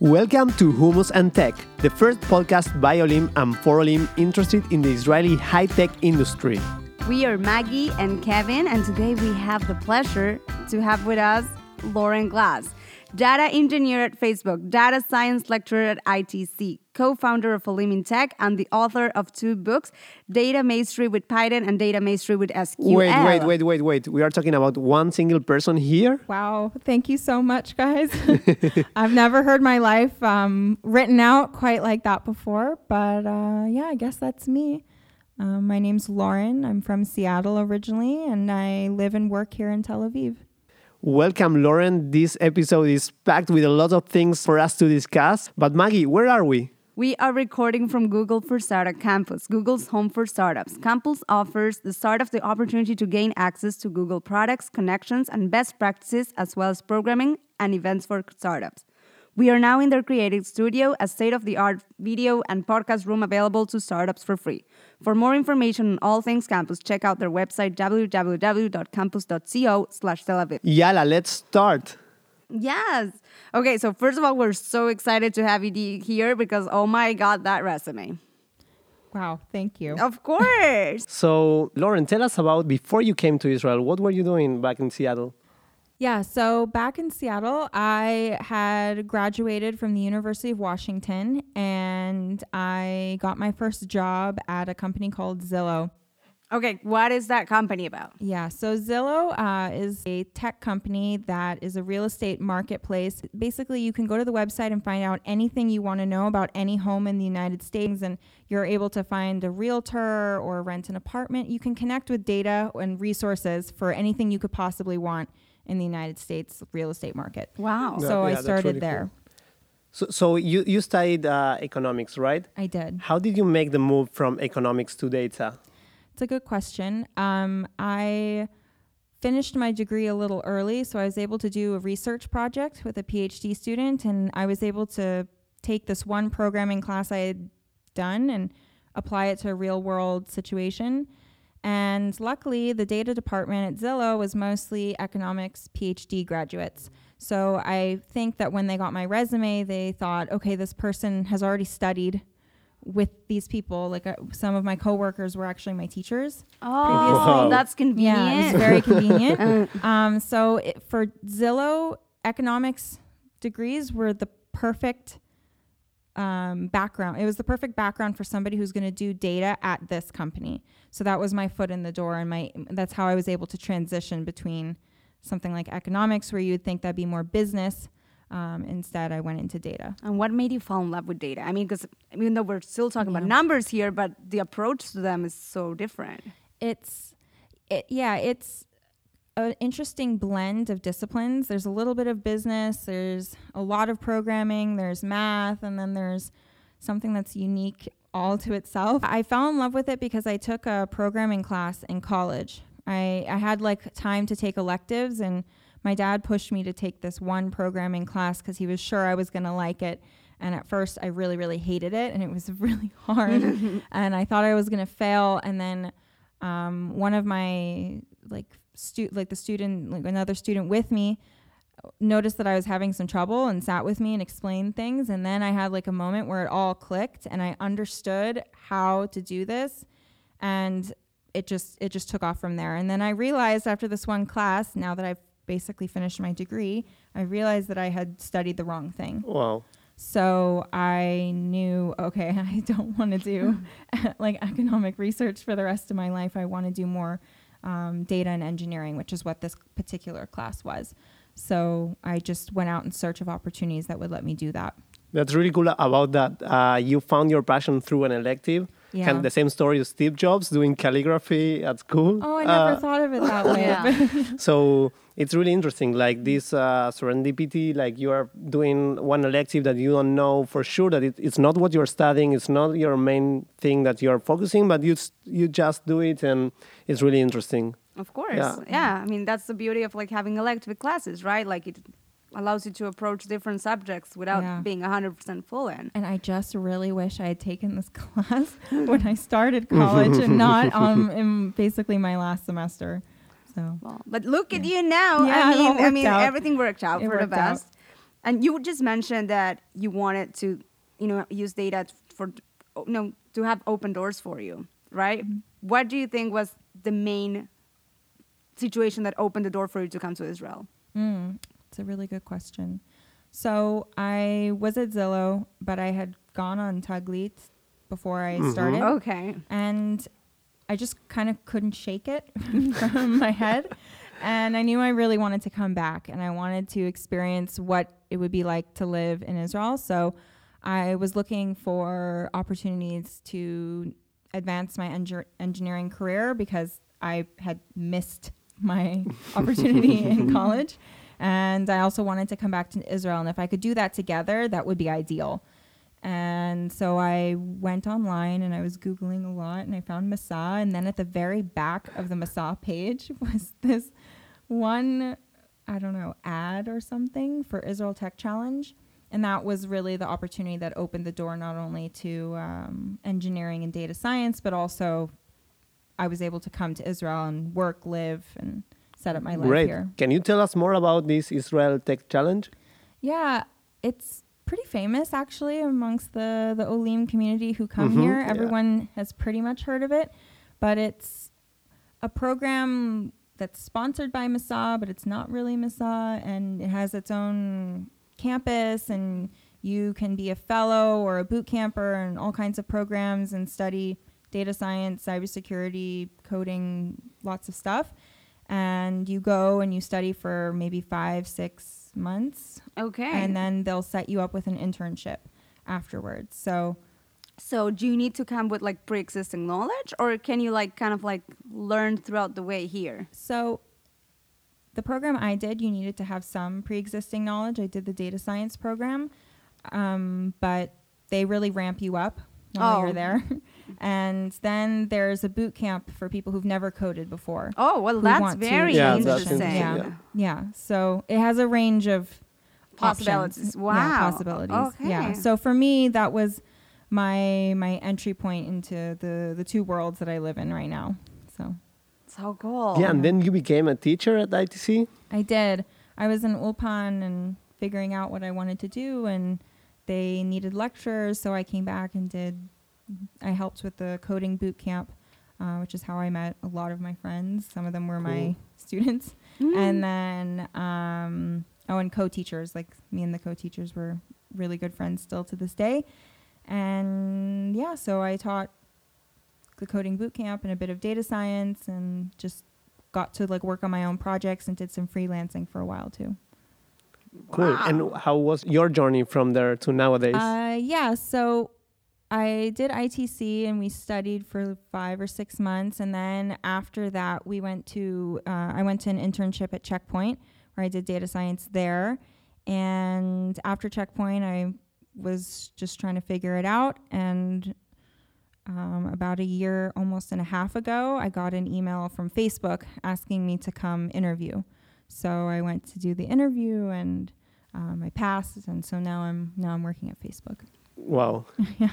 Welcome to Hummus and Tech, the first podcast by Olim and for Olim interested in the Israeli high tech industry. We are Maggie and Kevin, and today we have the pleasure to have with us Lauren Glass, data engineer at Facebook, data science lecturer at ITC, co founder of Olim in Tech, and the author of two books Data Mastery with Python and Data Mastery with SQL. Wait, wait, wait, wait, wait. We are talking about one single person here? Wow. Thank you so much, guys. I've never heard my life um, written out quite like that before, but uh, yeah, I guess that's me. Uh, my name's Lauren. I'm from Seattle originally, and I live and work here in Tel Aviv. Welcome, Lauren. This episode is packed with a lot of things for us to discuss. But, Maggie, where are we? We are recording from Google for Startup Campus, Google's home for startups. Campus offers the startup the opportunity to gain access to Google products, connections, and best practices, as well as programming and events for startups. We are now in their creative studio, a state of the art video and podcast room available to startups for free. For more information on all things campus, check out their website www.campus.co slash Tel Aviv. Yala, let's start. Yes. Okay, so first of all, we're so excited to have you here because, oh my God, that resume. Wow, thank you. Of course. so, Lauren, tell us about before you came to Israel, what were you doing back in Seattle? Yeah, so back in Seattle, I had graduated from the University of Washington and I got my first job at a company called Zillow. Okay, what is that company about? Yeah, so Zillow uh, is a tech company that is a real estate marketplace. Basically, you can go to the website and find out anything you want to know about any home in the United States, and you're able to find a realtor or rent an apartment. You can connect with data and resources for anything you could possibly want in the United States real estate market. Wow. So Yeah, I started really there. cool. So, so you, you studied uh, economics, right? I did. How did you make the move from economics to data? It's a good question. Um, I finished my degree a little early, so I was able to do a research project with a PhD student, and I was able to take this one programming class I had done and apply it to a real world situation. And luckily, the data department at Zillow was mostly economics PhD graduates. So I think that when they got my resume, they thought, okay, this person has already studied with these people. Like uh, some of my coworkers were actually my teachers. Oh, Wow. that's convenient. Yeah, it was very convenient. um, so it, for Zillow, economics degrees were the perfect um, background. It was the perfect background for somebody who's going to do data at this company. So that was my foot in the door, and my that's how I was able to transition between something like economics, where you would think that'd be more business. Um, instead, I went into data. and what made you fall in love with data? I mean, because even though we're still talking about numbers here, but the approach to them is so different. it's it, yeah it's an interesting blend of disciplines. There's a little bit of business there's a lot of programming there's math and then there's something that's unique all to itself. I fell in love with it because i took a programming class in college. I, I had like time to take electives and my dad pushed me to take this one programming class because he was sure i was going to like it. And at first i really really hated it and it was really hard. And i thought i was going to fail. And then um, one of my like stu- like the student like another student with me noticed that I was having some trouble and sat with me and explained things and then I had like a moment where it all clicked and I understood how to do this and it just it just took off from there and then I realized after this one class now that I've basically finished my degree I realized that I had studied the wrong thing Wow. so I knew, okay, I don't want to do like economic research for the rest of my life. I want to do more um, data and engineering, which is what this particular class was. So I just went out in search of opportunities that would let me do that. That's really cool about that. Uh, you found your passion through an elective. Yeah. Kind of the same story as Steve Jobs doing calligraphy at school. Oh, I never Uh, thought of it that way. So it's really interesting. Like this uh, serendipity, like you are doing one elective that you don't know for sure that it, it's not what you're studying. It's not your main thing that you're focusing, but you you just do it, and it's really interesting. Of course. Yeah. Yeah. I mean, that's the beauty of like having elective classes, right? Like it allows you to approach different subjects without Yeah. being 100% full in. And I just really wish I had taken this class when I started college and not um, in basically my last semester. So Well, but look at you now. Yeah, it I all mean, I mean, out. everything worked out It for the worked out. best. And you just mentioned that you wanted to, you know, use data for, you know, to have open doors for you, right? What do you think was the main situation that opened the door for you to come to Israel? Mm, it's a really good question. So I was at Zillow, but I had gone on Taglit before I started. Okay. and I just kind of couldn't shake it from my head. And I knew I really wanted to come back and I wanted to experience what it would be like to live in Israel. So I was looking for opportunities to advance my engi- engineering career because I had missed my opportunity in college. And I also wanted to come back to Israel. And if I could do that together, that would be ideal. And so I went online and I was Googling a lot and I found Masa. And then at the very back of the Masa page was this one, I don't know, ad or something for Israel Tech Challenge. And that was really the opportunity that opened the door not only to um, engineering and data science, but also I was able to come to Israel and work, live, and set up my life Great. here. Can you tell us more about this Israel Tech Challenge? Yeah, it's pretty famous actually amongst the the Olim community who come Mhm, here. yeah. Everyone has pretty much heard of it, but it's a program that's sponsored by Masa, but it's not really Masa, and it has its own campus, and you can be a fellow or a boot camper, and all kinds of programs, and study data science, cybersecurity, coding, lots of stuff. And you go and you study for maybe five, six months, Okay. and then they'll set you up with an internship afterwards. So so do you need to come with like pre-existing knowledge or can you like kind of like learn throughout the way here? so the program I did, you needed to have some pre-existing knowledge. I did the data science program, um, but they really ramp you up while Oh. you're there. and then there's a boot camp for people who've never coded before. Oh, well that's very Yeah, change that's interesting. interesting, Yeah. Yeah. So it has a range of Possibilities. options. Wow. Yeah, possibilities. Okay. Yeah. So for me, that was my my entry point into the the two worlds that I live in right now. So So cool. Yeah, and then you became a teacher at ITC. I did. I was in Ulpan and figuring out what I wanted to do, and they needed lecturers, so I came back and did. I helped with the coding boot camp, uh, which is how I met a lot of my friends. Some of them were my students, and then um, oh, and co-teachers. Like me and the co-teachers were really good friends still to this day, and yeah, so I taught the coding boot camp and a bit of data science, and just got to like work on my own projects and did some freelancing for a while too. Cool. And how was your journey from there to nowadays? Uh, yeah, so I did ITC and we studied for five or six months, and then after that, we went to uh, I went to an internship at Checkpoint where I did data science there, and after Checkpoint, I was just trying to figure it out, and um, about a year, almost and a half ago, I got an email from Facebook asking me to come interview. So I went to do the interview and um, I passed, and so now I'm now I'm working at Facebook. wow.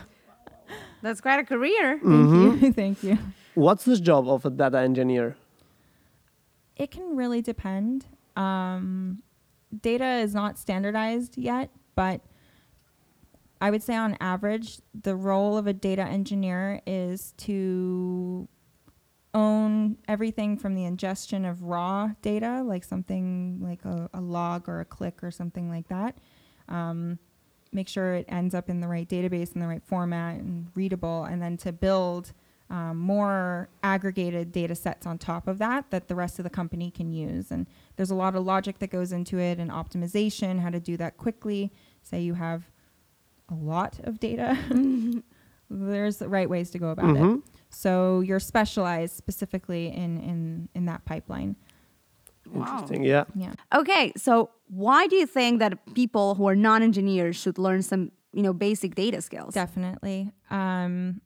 That's quite a career. Thank you, thank you. What's the job of a data engineer? It can really depend. Um, data is not standardized yet, but I would say on average, the role of a data engineer is to own everything from the ingestion of raw data, like something like a, a log or a click or something like that. Um, make sure it ends up in the right database in the right format and readable, and then to build um, more aggregated data sets on top of that that the rest of the company can use. And there's a lot of logic that goes into it and optimization, how to do that quickly. Say you have a lot of data, there's the right ways to go about it. Mhm. So you're specialized specifically in, in, in that pipeline. Interesting. Yeah. Yeah. Okay, so why do you think that people who are non-engineers should learn some, you know, basic data skills? Definitely. Um,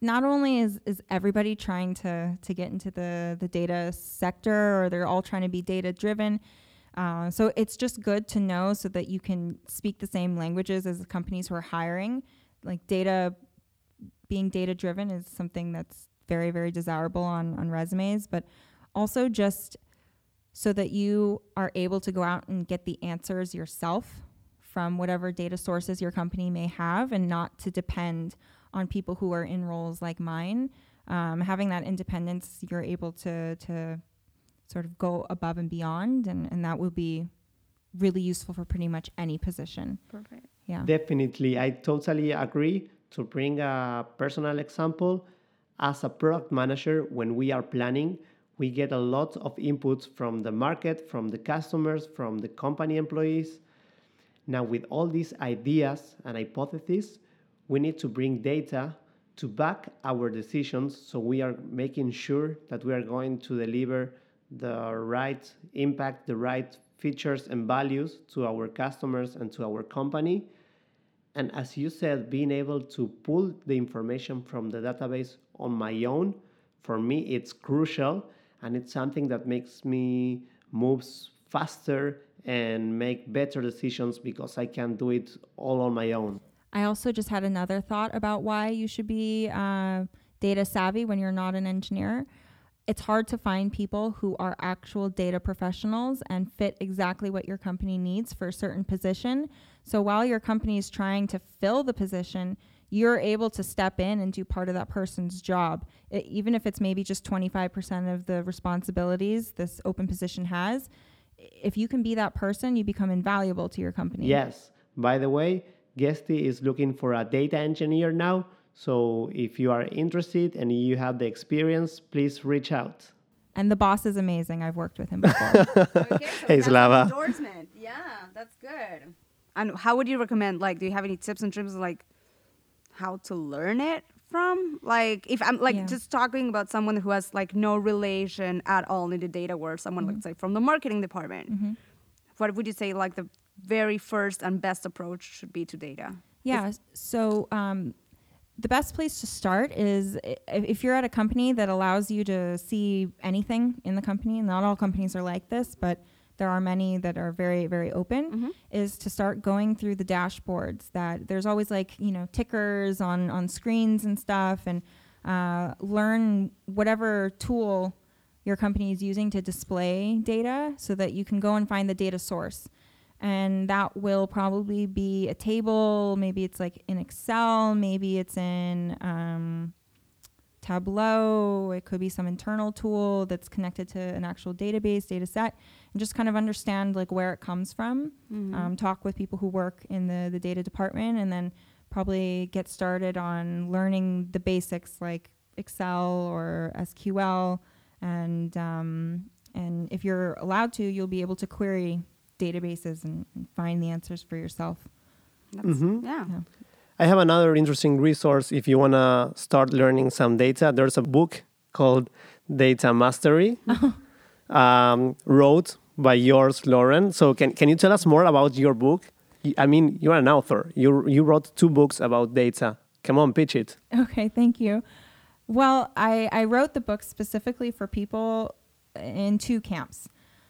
not only is, is everybody trying to, to get into the, the data sector or they're all trying to be data driven. Uh, so it's just good to know so that you can speak the same languages as the companies who are hiring. Like data, being data driven is something that's very, very desirable on, on resumes, but also just so that you are able to go out and get the answers yourself from whatever data sources your company may have and not to depend on people who are in roles like mine. Um, having that independence, you're able to, to sort of go above and beyond, and, and that will be really useful for pretty much any position. Perfect. Yeah. Definitely. I totally agree. To bring a personal example, as a product manager, when we are planning, we get a lot of inputs from the market, from the customers, from the company employees. Now, with all these ideas and hypotheses, we need to bring data to back our decisions so we are making sure that we are going to deliver the right impact, the right features and values to our customers and to our company. And as you said, being able to pull the information from the database on my own, for me, it's crucial and it's something that makes me move faster and make better decisions because I can do it all on my own. I also just had another thought about why you should be uh, data savvy when you're not an engineer. It's hard to find people who are actual data professionals and fit exactly what your company needs for a certain position. So while your company is trying to fill the position, you're able to step in and do part of that person's job. It, even if it's maybe just 25% of the responsibilities this open position has, if you can be that person, you become invaluable to your company. Yes. By the way, Guesty is looking for a data engineer now. So if you are interested and you have the experience, please reach out. And the boss is amazing. I've worked with him before. Okay, so Hey, Slava. Endorsement. Yeah, that's good. And how would you recommend? Like, do you have any tips in terms of like how to learn it from? Like, if I'm like Yeah. just talking about someone who has like no relation at all in the data world, someone Mm-hmm. let's say from the marketing department, what would you say like the very first and best approach should be to data? Yeah. So um, the best place to start is if you're at a company that allows you to see anything in the company. and Not all companies are like this, but there are many that are very, very open. Is to start going through the dashboards. That there's always like you know tickers on on screens and stuff, and uh, learn whatever tool your company is using to display data, so that you can go and find the data source and that will probably be a table. Maybe it's like in Excel. Maybe it's in um, Tableau. It could be some internal tool that's connected to an actual database, data set, and just kind of understand like where it comes from. Um, talk with people who work in the, the data department, and then probably get started on learning the basics like Excel or SQL. And um, and if you're allowed to, you'll be able to query databases and, and find the answers for yourself. That's, Mhm. Yeah. Yeah. I have another interesting resource if you want to start learning some data. There's a book called Data Mastery, um, wrote by yours, Lauren. So can, can you tell us more about your book? I mean, you're an author. You, you wrote two books about data. Come on, pitch it. Okay, thank you. Well, I, I wrote the book specifically for people in two camps.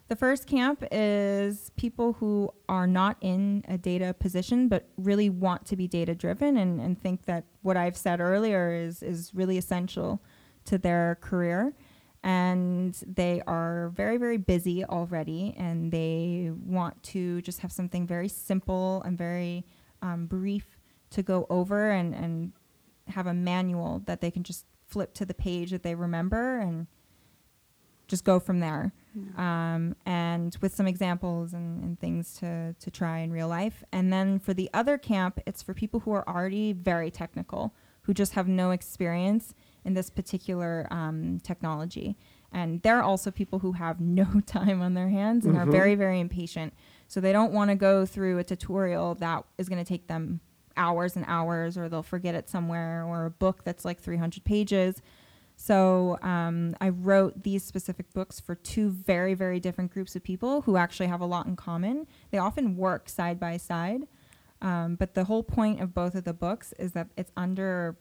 The first camp is people who are not in a data position but really want to be data driven and, and think that what I've said earlier is, is really essential to their career. And they are very, very busy already and they want to just have something very simple and very um, brief to go over and, and have a manual that they can just flip to the page that they remember and just go from there. Um, and with some examples and, and things to, to try in real life. And then for the other camp, it's for people who are already very technical, who just have no experience in this particular um, technology. And they're also people who have no time on their hands and are very, very impatient. So they don't want to go through a tutorial that is going to take them hours and hours, or they'll forget it somewhere, or a book that's like 300 pages. So um, I wrote these specific books for two very, very different groups of people who actually have a lot in common. They often work side by side, um, but the whole point of both of the books is that it's under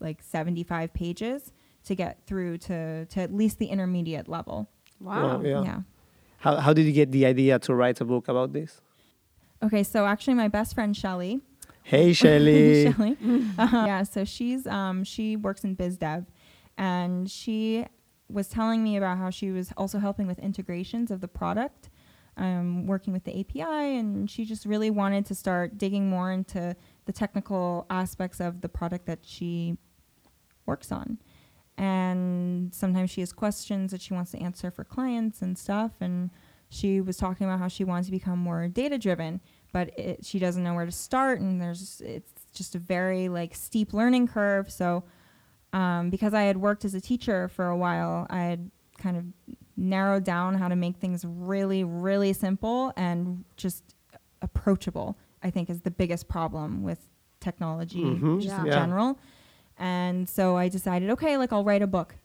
like 75 pages to get through to, to at least the intermediate level. Wow. Wow, yeah. yeah. How, how did you get the idea to write a book about this? Okay, so actually, my best friend Shelly, Hey, Shelly. Shelly. Uh-huh. Yeah, so she's um she works in biz dev and she was telling me about how she was also helping with integrations of the product um, working with the API, and she just really wanted to start digging more into the technical aspects of the product that she works on. And sometimes she has questions that she wants to answer for clients and stuff. And she was talking about how she wants to become more data driven, but it, she doesn't know where to start. And there's it's just a very like steep learning curve. So um, because I had worked as a teacher for a while, I had kind of narrowed down how to make things really, really simple and just approachable. I think is the biggest problem with technology Mhm. just in Yeah. general. And so I decided, okay, like I'll write a book.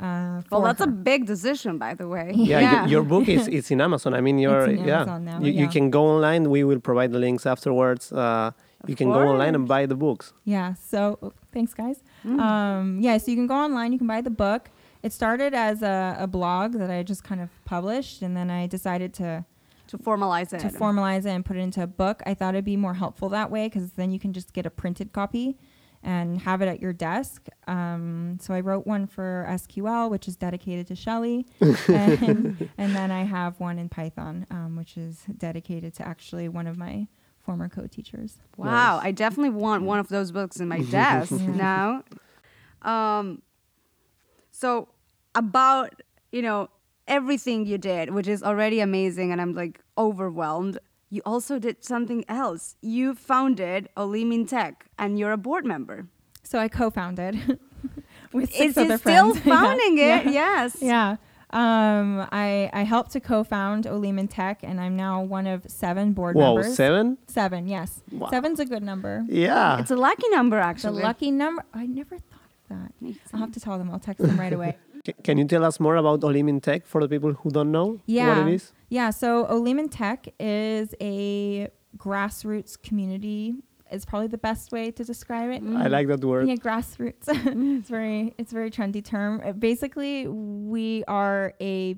Uh, Well, for that's a big decision, by the way. Yeah, Your, your book is it's in Amazon. I mean, you're in yeah. Amazon now, you, you can go online. We will provide the links afterwards. Uh, you can go online and buy the books. Yeah. So oh, thanks, guys. Um, yeah. So you can go online. You can buy the book. It started as a, a blog that I just kind of published, and then I decided to to formalize it. to formalize it and put it into a book. I thought it'd be more helpful that way because then you can just get a printed copy and have it at your desk. Um, so I wrote one for SQL, which is dedicated to Shelley, and, and then I have one in Python, um, which is dedicated to actually one of my former co-teachers. Wow, I definitely want one of those books in my desk now. Um, so about you know everything you did, which is already amazing, and I'm like overwhelmed. You also did something else. You founded Olim in Tech, and you're a board member. So I co-founded with six Is other he still friends. Yeah, founding it? yeah. Yes. Yeah. Um, I, I helped to co-found Olim in Tech, and I'm now one of seven board Whoa, members. seven? Seven, yes. Wow. Seven's a good number. Yeah. It's a lucky number, It's a actually. lucky number. I never thought of that. I'll have to tell them. I'll text them right away. Can you tell us more about Olim in Tech for the people who don't know Yeah. what it is? Yeah, so Olim in Tech is a grassroots community. Is probably the best way to describe it. I like that word. Yeah, grassroots. it's very it's a very trendy term. Uh, Basically, we are a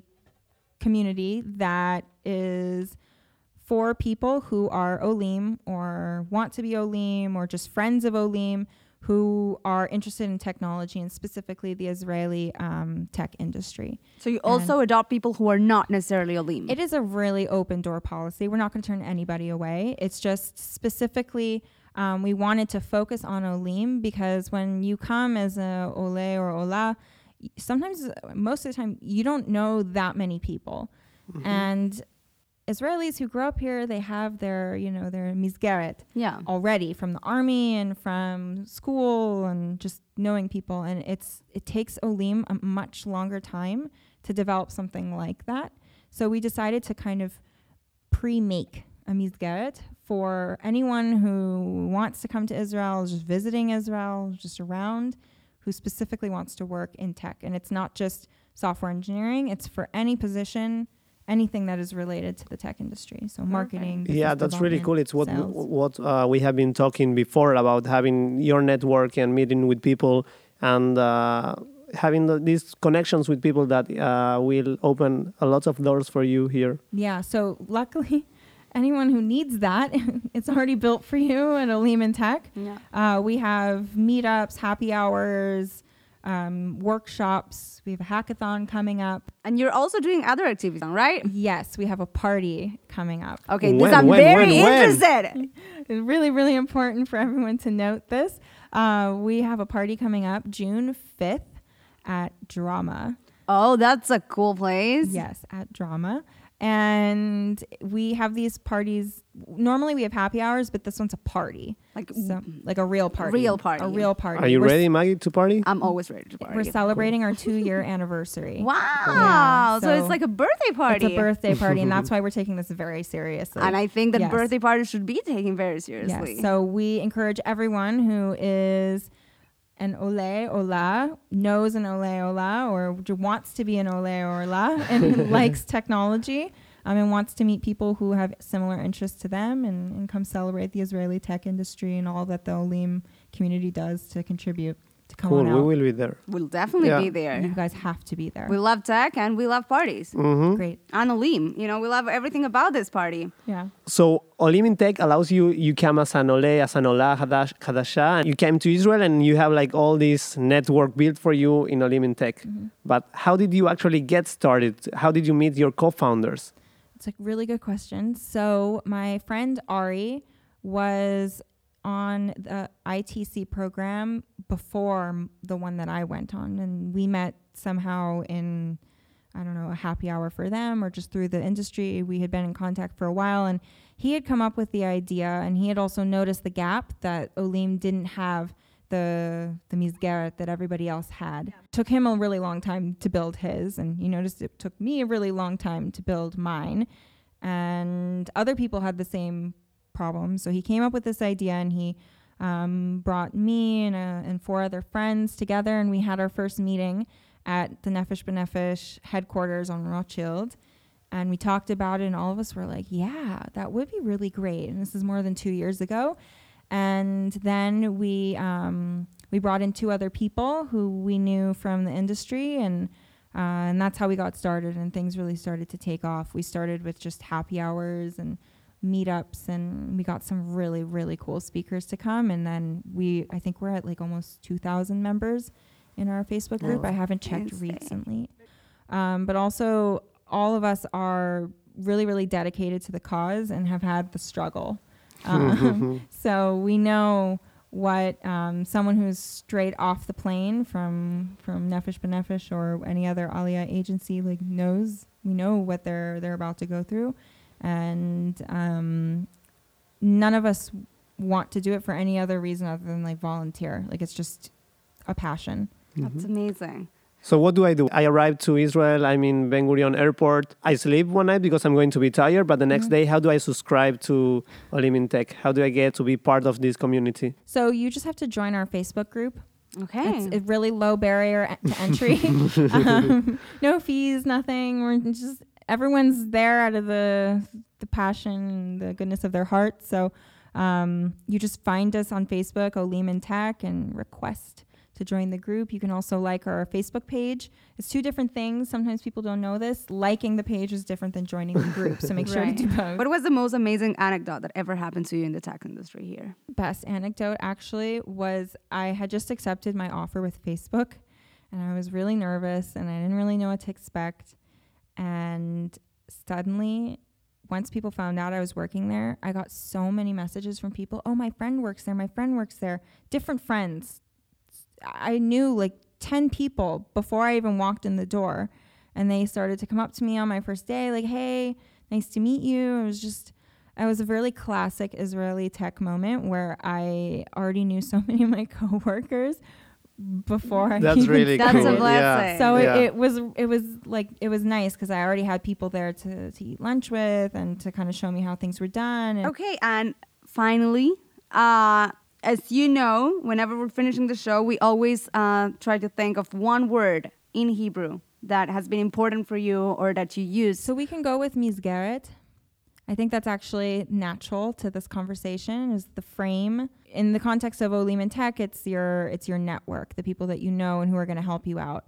community that is for people who are Olim or want to be Olim or just friends of Olim who are interested in technology and specifically the Israeli um, tech industry. So you also adopt people who are not necessarily Olim. It is a really open door policy. We're not going to turn anybody away. It's just specifically um, we wanted to focus on Olim because when you come as a Ole or Ola, sometimes most of the time you don't know that many people, and Israelis who grow up here they have their you know their misgeret yeah. already from the army and from school and just knowing people. And it's it takes olim a much longer time to develop something like that. So we decided to kind of pre-make a misgaret for anyone who wants to come to israel is just visiting israel just around who specifically wants to work in tech. And it's not just software engineering. It's for any position anything that is related to the tech industry so marketing Yeah, that's really cool. It's what sales. what uh, we have been talking before about having your network and meeting with people and uh, having the, these connections with people that uh, will open a lot of doors for you here. Yeah. So luckily, anyone who needs that, it's already built for you at Olim in Tech. Yeah. Uh, we have meetups, happy hours, um, workshops. We have a hackathon coming up. And you're also doing other activities, right? Yes, we have a party coming up. Okay, When, this I'm when, very when, when? interested. It's really, really important for everyone to note this. Uh, we have a party coming up June 5th at Drama. Oh, that's a cool place. Yes, at Drama. And we have these parties. Normally we have happy hours, but this one's a party. Like So, like a real party. Real party. A real party. Are you We're ready, Maggie, to party? I'm always ready to party. We're celebrating our two year anniversary. Wow. Yeah, so, it's like a birthday party. It's a birthday party, and that's why we're taking this very seriously. And I think that Yes. birthday parties should be taken very seriously. Yes. So we encourage everyone who is an ole ola, knows an ole ola, or wants to be an ole ola, and likes technology, um, and wants to meet people who have similar interests to them, and, and come celebrate the Israeli tech industry and all that the Olim community does to contribute come Cool, on we out. will be there. we'll definitely Yeah. be there. You guys have to be there. We love tech and we love parties. hmm Great. And Olim, you know, we love everything about this party. Yeah. So Olim in Tech allows you, you come as an Ole, as an Ola Hadash, Hadasha, and you came to Israel and you have like all this network built for you in Olim in Tech. Mm-hmm. But how did you actually get started? How did you meet your co-founders? It's It's a really good question. So my friend Ari was on the ITC program before the one that I went on, and we met somehow in I don't know a happy hour for them or just through the industry. We had been in contact for a while, and he had come up with the idea, and he had also noticed the gap that Olim didn't have the the Misgaret that everybody else had. Took him a really long time to build his, and you noticed it took me a really long time to build mine. And other people had the same problem. So he came up with this idea and he um, brought me and, uh, and four other friends together, and we had our first meeting at the Nefesh B'Nefesh headquarters on Rothschild. And we talked about it, and all of us were like, yeah, that would be really great. And this is more than two years ago. And then we, um, we brought in two other people who we knew from the industry, and, uh, and that's how we got started. And things really started to take off. We started with just happy hours and meetups and we got some really really cool speakers to come and then we i think we're at like almost 2000 members in our facebook group i haven't checked insane. recently um, but also all of us are really really dedicated to the cause and have had the struggle um, so we know what um, someone who's straight off the plane from from Nefesh B'Nefesh or any other Aliyah agency like knows. We know what they're they're about to go through, and um, none of us want to do it for any other reason other than like volunteer. Like it's just a passion. That's amazing. So what do I do? I arrive to Israel. I'm in Ben Gurion Airport. I sleep one night because I'm going to be tired. But the next day, how do I subscribe to Olim in Tech? How do I get to be part of this community? So you just have to join our Facebook group. Okay. It's a really low barrier to entry. um, no fees, nothing. We're just everyone's there out of the the passion, and the goodness of their heart. So um, you just find us on Facebook, Olim and Tech, and request to join the group. You can also like our Facebook page. It's two different things. Sometimes people don't know this. Liking the page is different than joining the group. So make sure to do both. what was the most amazing anecdote that ever happened to you in the tech industry here? best anecdote actually was I had just accepted my offer with Facebook and I was really nervous and I didn't really know what to expect. And suddenly, once people found out I was working there, I got so many messages from people oh, my friend works there, my friend works there, different friends. I knew like 10 people before I even walked in the door. And they started to come up to me on my first day, like, hey, nice to meet you. It was just, it was a really classic Israeli tech moment where I already knew so many of my coworkers before I That's even really That's cool. a started. blessing. So Yeah. it, it was it was like it was nice because I already had people there to, to eat lunch with and to kind of show me how things were done. And Okay, and finally, uh, as you know, whenever we're finishing the show, we always uh, try to think of one word in Hebrew that has been important for you or that you use. So we can go with Misgaret. I think that's actually natural to this conversation is the frame. In the context of Olim and Tech, it's your it's your network, the people that you know and who are going to help you out.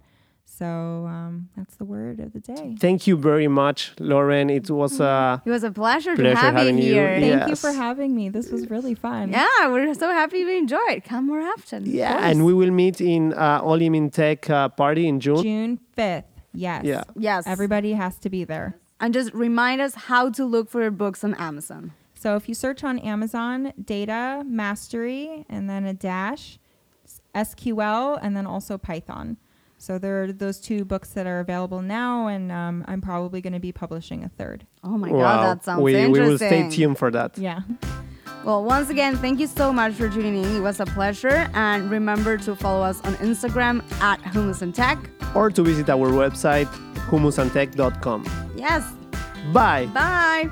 So um, that's the word of the day. Thank you very much, Lauren. It was uh, it was a pleasure, to have you having you. here. Yeah. Thank you for having me. This was really fun. Yeah, we're so happy you enjoyed. Come more often. yeah, and we will meet in uh, Olim in Tech uh, party in June. June 5th. Yes. Yeah. Yes. Everybody has to be there. and just remind us how to look for your books on Amazon. So if you search on Amazon, data mastery, and then a dash, SQL, and then also Python. So there are those two books that are available now, and um, I'm probably going to be publishing a third. Oh my wow. God, that sounds we, we will stay tuned for that. Yeah. Well, once again, thank you so much for tuning in. It was a pleasure. And remember to follow us on Instagram at Hummus and Tech. Or to visit our website, humusantech.com. Yes. Bye. Bye.